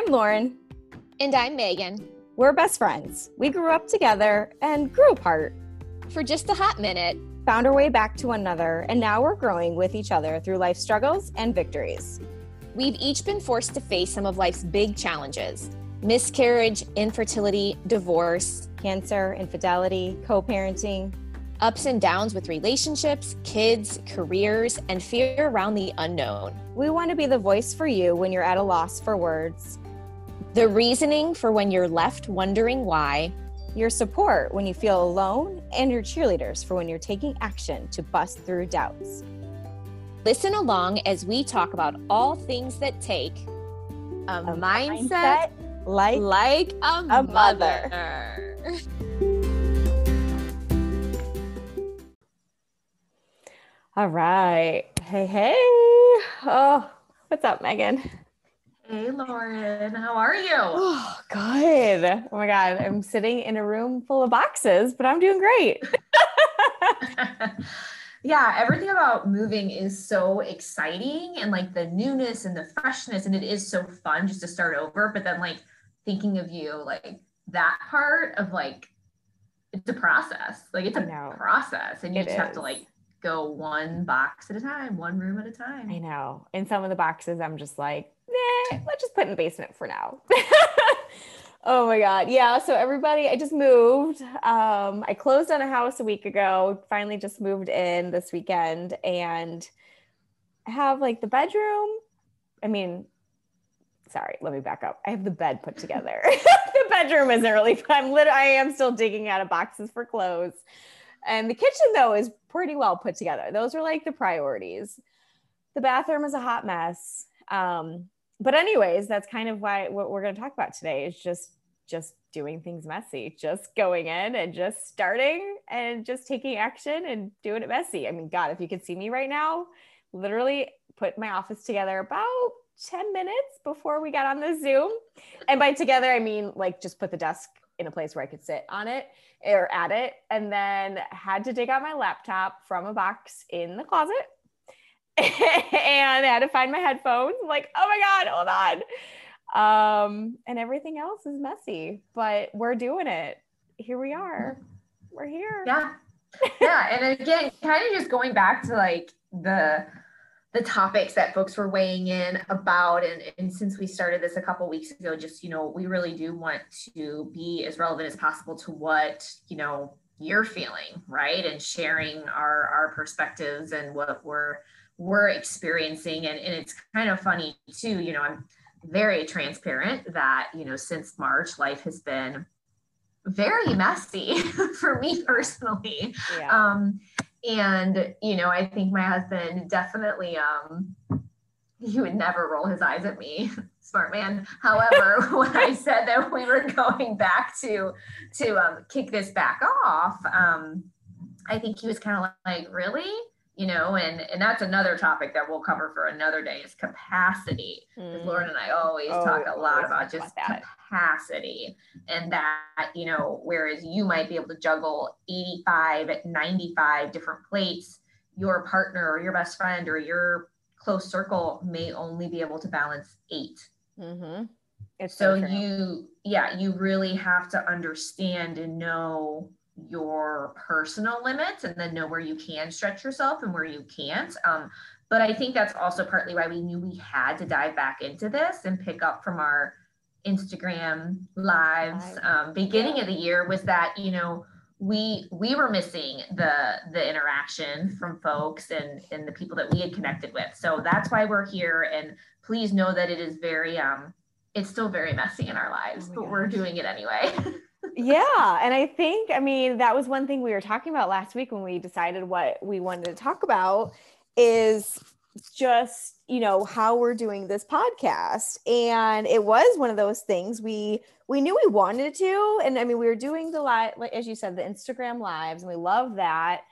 I'm Lauren. And I'm Megan. We're best friends. We grew up together and grew apart. For just a hot minute, found our way back to one another, and now we're growing with each other through life struggles and victories. We've each been forced to face some of life's big challenges miscarriage, infertility, divorce, cancer, infidelity, co parenting, ups and downs with relationships, kids, careers, and fear around the unknown. We want to be the voice for you when you're at a loss for words, the reasoning for when you're left wondering why, your support when you feel alone, and your cheerleaders for when you're taking action to bust through doubts. Listen along as we talk about all things that take a, a mindset, mindset, like, like a, a mother. mother. All right. Hey, hey. Oh, what's up, Megan? Hey, Lauren. How are you? Oh, good. Oh my God. I'm sitting in a room full of boxes, but I'm doing great. yeah, everything about moving is so exciting and like the newness and the freshness. And it is so fun just to start over. But then, like, thinking of you, like, that part of like, it's a process. Like, it's a process. And you it just is. have to like go one box at a time, one room at a time. I know. In some of the boxes, I'm just like, nah, let's just put in the basement for now. oh my God. Yeah. So, everybody, I just moved. Um, I closed on a house a week ago, finally just moved in this weekend and I have like the bedroom. I mean, sorry, let me back up. I have the bed put together. the bedroom isn't really, I'm literally, I am still digging out of boxes for clothes. And the kitchen, though, is pretty well put together. Those are like the priorities. The bathroom is a hot mess. Um, but anyways, that's kind of why what we're going to talk about today is just just doing things messy, just going in and just starting and just taking action and doing it messy. I mean, God, if you could see me right now, literally put my office together about 10 minutes before we got on the Zoom. And by together, I mean like just put the desk in a place where I could sit on it or at it, and then had to dig out my laptop from a box in the closet. and I had to find my headphones. I'm like, oh my God, hold on. Um, and everything else is messy, but we're doing it. Here we are. We're here. Yeah. Yeah. and again, kind of just going back to like the the topics that folks were weighing in about and, and since we started this a couple weeks ago just you know we really do want to be as relevant as possible to what you know you're feeling right? And sharing our our perspectives and what we're we're experiencing. And, and it's kind of funny too you know i'm very transparent that you know since march life has been very messy for me personally. Yeah. um and you know i think my husband definitely um he would never roll his eyes at me smart man. However when i said that we were going back to to um, kick this back off um i think he was kind of like really you know and and that's another topic that we'll cover for another day is capacity mm. lauren and i always oh, talk a lot about just about capacity and that you know whereas you might be able to juggle 85 95 different plates your partner or your best friend or your close circle may only be able to balance 8 mm-hmm. so, so you yeah you really have to understand and know your personal limits and then know where you can stretch yourself and where you can't. Um, but I think that's also partly why we knew we had to dive back into this and pick up from our Instagram lives um, beginning yeah. of the year was that you know we we were missing the the interaction from folks and and the people that we had connected with. So that's why we're here. And please know that it is very um it's still very messy in our lives, oh but gosh. we're doing it anyway. yeah. And I think, I mean, that was one thing we were talking about last week when we decided what we wanted to talk about is just, you know, how we're doing this podcast. And it was one of those things we we knew we wanted to. And I mean, we were doing the live, like as you said, the Instagram lives, and we love that.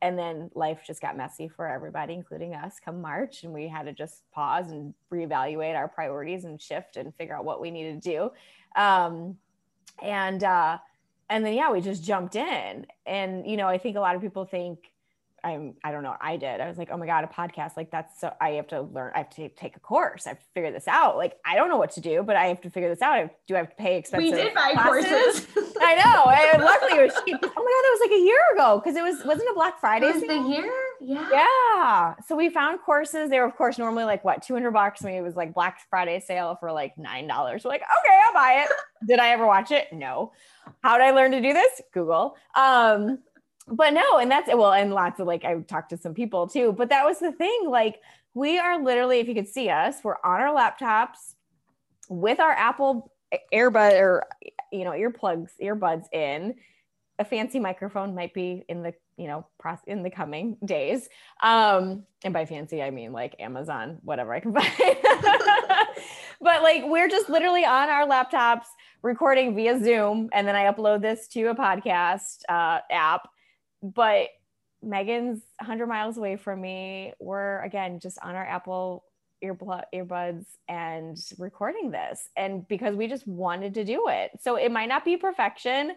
And then life just got messy for everybody, including us, come March. And we had to just pause and reevaluate our priorities and shift and figure out what we needed to do. Um, and uh and then yeah we just jumped in and you know i think a lot of people think I'm I don't know. I did. I was like, oh my god, a podcast like that's so. I have to learn. I have to take a course. I have to figure this out. Like I don't know what to do, but I have to figure this out. I, do I have to pay expensive? We did buy classes? courses. I know. And luckily it was cheap. Oh my god, that was like a year ago because it was wasn't a Black Friday. was sale? the year? Yeah. Yeah. So we found courses. They were, of course, normally like what, 200 bucks. I mean, it was like Black Friday sale for like $9. We're like, okay, I'll buy it. Did I ever watch it? No. How did I learn to do this? Google. Um, but no, and that's well, and lots of like I talked to some people too, but that was the thing. Like, we are literally, if you could see us, we're on our laptops with our Apple earbud or you know, earplugs, earbuds in. A fancy microphone might be in the you know in the coming days. Um and by fancy i mean like amazon whatever i can buy. but like we're just literally on our laptops recording via zoom and then i upload this to a podcast uh, app. But megan's 100 miles away from me. We're again just on our apple earbud earbuds and recording this. And because we just wanted to do it. So it might not be perfection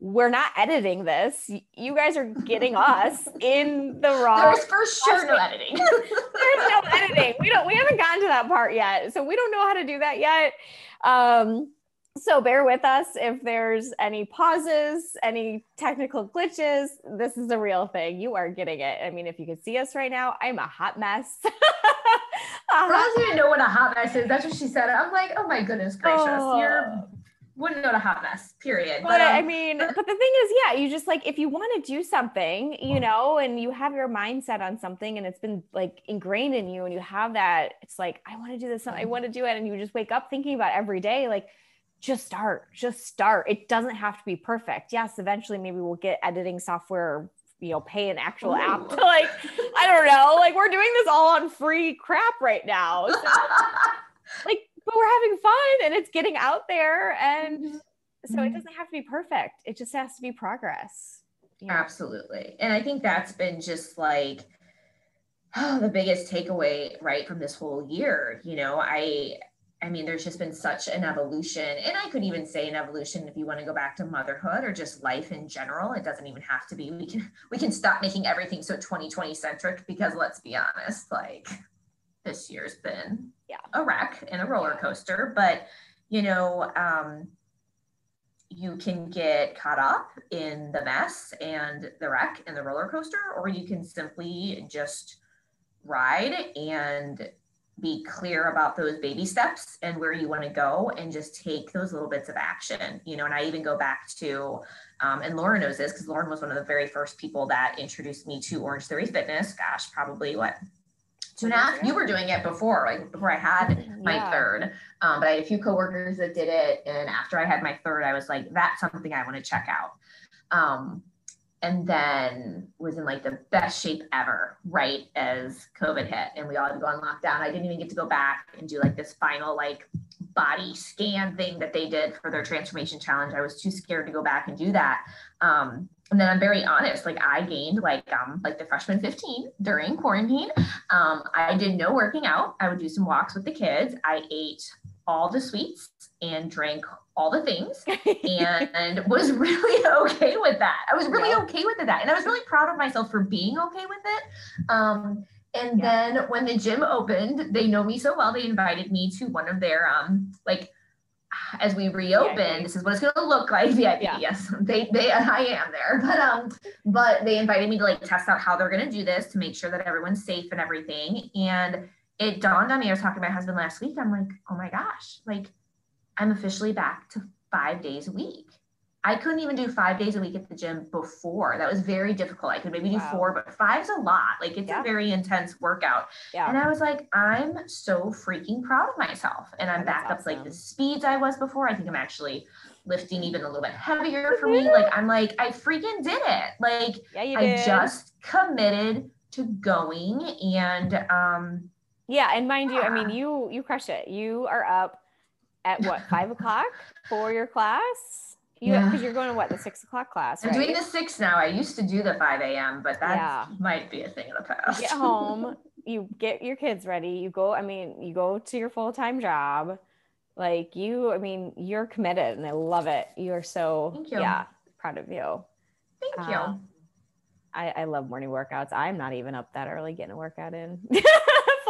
we're not editing this. You guys are getting us in the raw. There's for sure no editing. There's no editing. We don't. We haven't gotten to that part yet, so we don't know how to do that yet. Um, so bear with us if there's any pauses, any technical glitches. This is a real thing. You are getting it. I mean, if you could see us right now, I'm a hot mess. I don't even know what a hot mess is. That's what she said. I'm like, oh my goodness gracious, oh. you're wouldn't know to hot mess, period. But, but um, I mean, but the thing is, yeah, you just like if you want to do something, you know, and you have your mindset on something and it's been like ingrained in you and you have that, it's like, I want to do this, I want to do it. And you just wake up thinking about every day, like, just start, just start. It doesn't have to be perfect. Yes, eventually maybe we'll get editing software you know pay an actual Ooh. app to like i don't know like we're doing this all on free crap right now so, like but we're having fun and it's getting out there and mm-hmm. so it mm-hmm. doesn't have to be perfect it just has to be progress absolutely and i think that's been just like oh, the biggest takeaway right from this whole year you know i I mean, there's just been such an evolution. And I could even say an evolution if you want to go back to motherhood or just life in general. It doesn't even have to be. We can we can stop making everything so 2020 centric because let's be honest, like this year's been yeah. a wreck and a roller coaster, but you know, um, you can get caught up in the mess and the wreck and the roller coaster, or you can simply just ride and be clear about those baby steps and where you want to go and just take those little bits of action you know and i even go back to um, and lauren knows this because lauren was one of the very first people that introduced me to Orangetheory Fitness gosh probably what a half. You were doing it before, like before I had my yeah. third. Um, but I had a few coworkers that did it, and after I had my third, I was like, that's something I want to check out. Um, and then was in like the best shape ever, right as COVID hit, and we all had to go on lockdown. I didn't even get to go back and do like this final like body scan thing that they did for their transformation challenge. I was too scared to go back and do that. Um, and then I'm very honest, like I gained like um like the freshman 15 during quarantine. Um, I did no working out. I would do some walks with the kids. I ate all the sweets and drank all the things and was really okay with that. I was really yeah. okay with that. And I was really proud of myself for being okay with it. Um, and yeah. then when the gym opened, they know me so well, they invited me to one of their um like as we reopen, yeah, this is what it's going to look like. VIP, yeah. yes, they, they, I am there, but um, but they invited me to like test out how they're going to do this to make sure that everyone's safe and everything. And it dawned on me. I was talking to my husband last week. I'm like, oh my gosh, like I'm officially back to five days a week. I couldn't even do five days a week at the gym before. That was very difficult. I could maybe do wow. four, but five's a lot. Like it's yeah. a very intense workout. Yeah. And I was like, I'm so freaking proud of myself. And I'm back awesome. up like the speeds I was before. I think I'm actually lifting even a little bit heavier for me. Like I'm like, I freaking did it. Like yeah, I just committed to going and um yeah, and mind you, I mean you you crush it. You are up at what five o'clock for your class? You because yeah. you're going to what the six o'clock class. Right? I'm doing the six now. I used to do the five a.m., but that yeah. might be a thing of the past. You get home, you get your kids ready. You go. I mean, you go to your full time job. Like you, I mean, you're committed, and I love it. You are so Thank you. yeah proud of you. Thank you. Um, I, I love morning workouts. I'm not even up that early getting a workout in.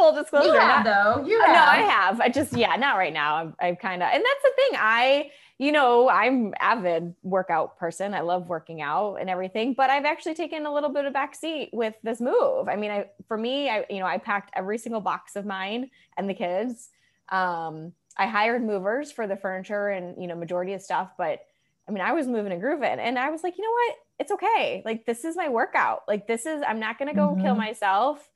Full disclosure. You have, not- though. You have. No, I have. I just, yeah, not right now. I'm, I'm kind of, and that's the thing. I, you know, I'm avid workout person. I love working out and everything, but I've actually taken a little bit of backseat with this move. I mean, I, for me, I, you know, I packed every single box of mine and the kids. Um, I hired movers for the furniture and, you know, majority of stuff, but I mean, I was moving and grooving and I was like, you know what? It's okay. Like, this is my workout. Like, this is, I'm not going to go kill Mhm. myself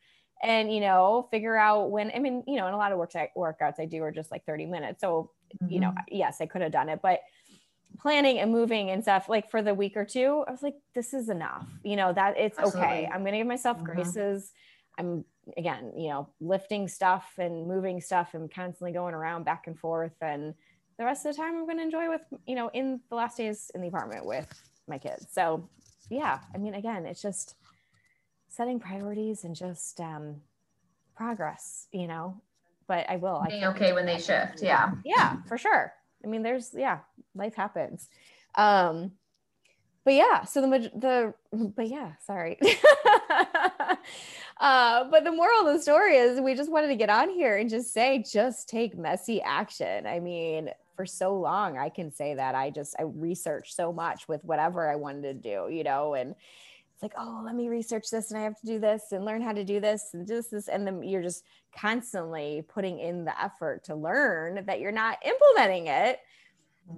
and you know figure out when i mean you know and a lot of work workouts i do are just like 30 minutes so you know Mhm. yes i could have done it but planning and moving and stuff like for the week or two i was like this is enough you know that it's okay i'm gonna give myself Mhm. graces i'm again you know lifting stuff and moving stuff and constantly going around back and forth and the rest of the time i'm gonna enjoy with you know in the last days in the apartment with my kids so yeah i mean again it's just setting priorities and just um progress you know but i will Being can't okay when they shift. Yeah. yeah for sure i mean there's yeah life happens um but yeah so the the but yeah sorry uh but the moral of the story is we just wanted to get on here and just say just take messy action i mean for so long i can say that i just i researched so much with whatever i wanted to do you know and it's like oh let me research this and i have to do this and learn how to do this and do this, this and then you're just constantly putting in the effort to learn that you're not implementing it.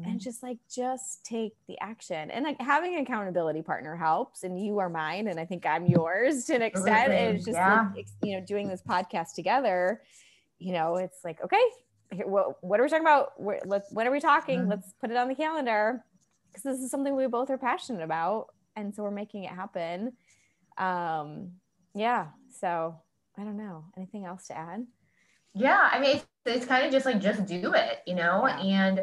And just like just take the action. And like having an accountability partner helps and you are mine and i think i'm yours to an extent. And it's just Yeah. like, you know doing this podcast together you know it's like okay here, what, what are we talking about? Let's when are we talking? Mhm. let's put it on the calendar. Because this is something we both are passionate about and so we're making it happen um yeah so i don't know anything else to add Yeah, I mean, it's, it's kind of just like just do it, you know. Yeah. And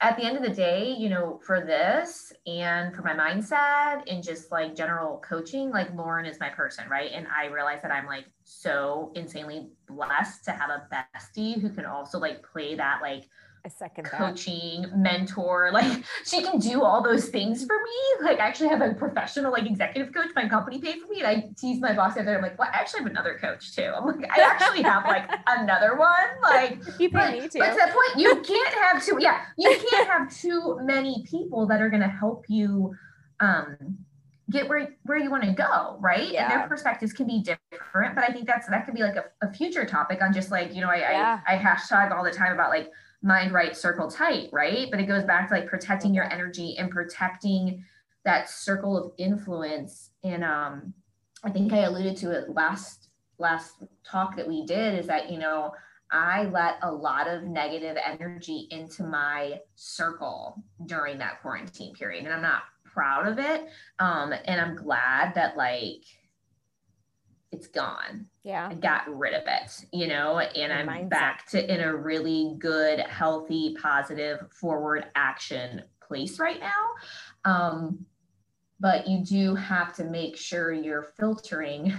at the end of the day, you know, for this and for my mindset and just like general coaching, like Lauren is my person, right? And I realize that I'm like so insanely blessed to have a bestie who can also like play that like a second that coaching, mentor. Like she can do all those things for me. Like I actually have a professional, like executive coach. My company paid for me, and I tease my boss the other day. I'm like, well, I actually have another coach too. I'm like, I actually have like another one. Like, you pay me too but to that point, you can't have too. Yeah, you can't have too many people that are going to help you. Um, get where where you want to go right yeah. and their perspectives can be different but i think that's that could be like a, a future topic on just like you know I, Yeah. I i hashtag all the time about like mind right circle tight right? But it goes back to like protecting your energy and protecting that circle of influence. And um i think i alluded to it last last talk that we did is that you know i let a lot of negative energy into my circle during that quarantine period and i'm not proud of it. Um and i'm glad that like it's gone yeah I got rid of it, you know, and Your I'm mindset. back to in a really good, healthy, positive, forward action place right now. Um, but you do have to make sure you're filtering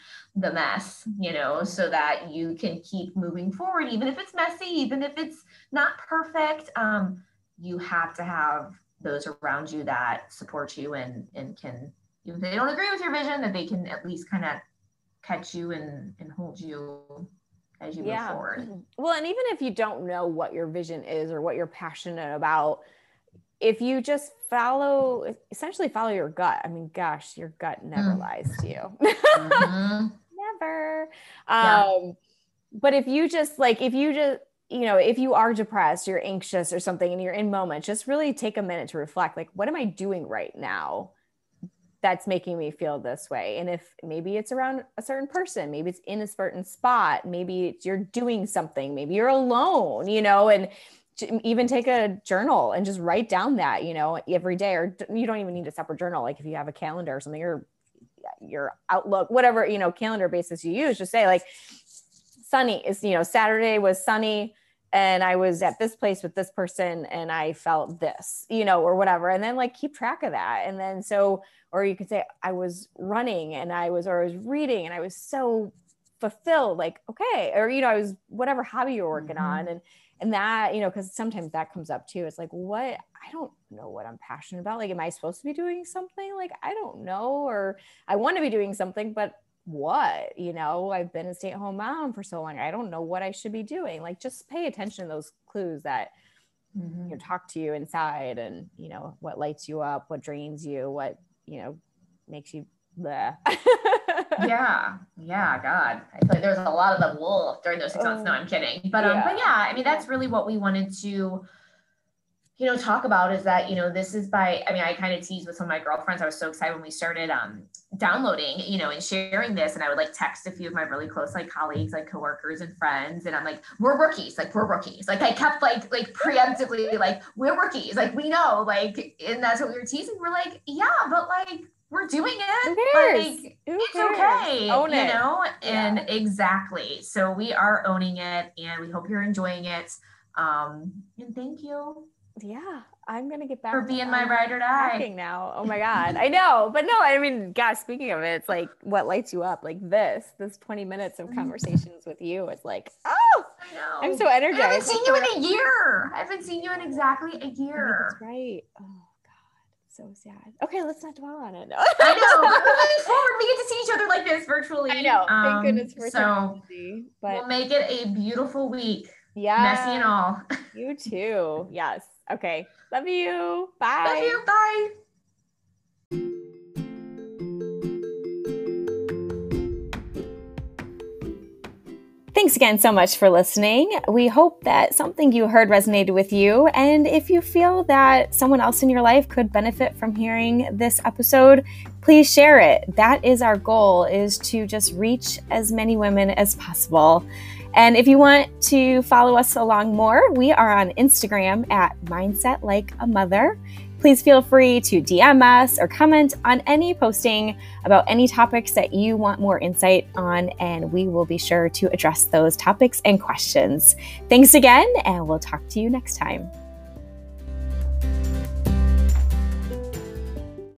the mess, you know, so that you can keep moving forward, even if it's messy, even if it's not perfect. Um, you have to have those around you that support you and and can, even if they don't agree with your vision, that they can at least kind of catch you and, and hold you as you move forward. Well, and even if you don't know what your vision is or what you're passionate about, if you just follow, essentially follow your gut. I mean, gosh, your gut never Mm. lies to you. Mhm. never. Yeah. Um, but if you just like, if you just, you know, if you are depressed, you're anxious or something, and you're in moments, just really take a minute to reflect. Like, what am I doing right now? That's making me feel this way. And if maybe it's around a certain person, maybe it's in a certain spot, maybe you're doing something, maybe you're alone, you know, and even take a journal and just write down that, you know, every day, or you don't even need a separate journal. Like if you have a calendar or something, or your outlook, whatever, you know, calendar basis you use, just say like sunny is, you know, Saturday was sunny and I was at this place with this person and I felt this, you know, or whatever. And then like keep track of that. And then so, or you could say I was running and I was, or I was reading and I was so fulfilled, like, okay, or, you know, I was whatever hobby you're working Mhm. on. And, and that you know because sometimes that comes up too it's like what i don't know what i'm passionate about like am i supposed to be doing something like i don't know or i want to be doing something but what you know i've been a stay-at-home mom for so long i don't know what i should be doing like just pay attention to those clues that mm-hmm. you know talk to you inside and you know what lights you up what drains you what you know makes you yeah yeah god i feel like there's a lot of the wolf during those six months no i'm kidding but um yeah. but yeah i mean that's really what we wanted to you know talk about is that you know this is by i mean i kind of teased with some of my girlfriends i was so excited when we started um downloading you know and sharing this and i would like text a few of my really close like colleagues like coworkers and friends and i'm like we're rookies like we're rookies like i kept like like preemptively like we're rookies like we know like and that's what we were teasing we're like yeah but like we're doing it. Like it's okay. Own you it. know? And yeah. exactly. So we are owning it and we hope you're enjoying it. Um, and thank you. Yeah, I'm gonna get back for being my ride or die now. Oh my god, I know, but no, I mean, guys. Speaking of it, it's like what lights you up, like this, this 20 minutes of conversations with you. It's like, oh, I know. I'm so energized. I haven't seen you in a year. I haven't seen you in exactly a year. That's right. Oh god, so sad. Okay, let's not dwell on it. No. I know. forward, we get to see each other like this virtually. I know. Thank um, goodness for so but we'll make it a beautiful week. Yeah. Messy and all. you too. Yes. Okay. Love you. Bye. Love you. Bye. Thanks again so much for listening. We hope that something you heard resonated with you. And if you feel that someone else in your life could benefit from hearing this episode, please share it. That is our goal is to just reach as many women as possible. And if you want to follow us along more, we are on Instagram at Mindset Like a Mother. Please feel free to DM us or comment on any posting about any topics that you want more insight on, and we will be sure to address those topics and questions. Thanks again, and we'll talk to you next time.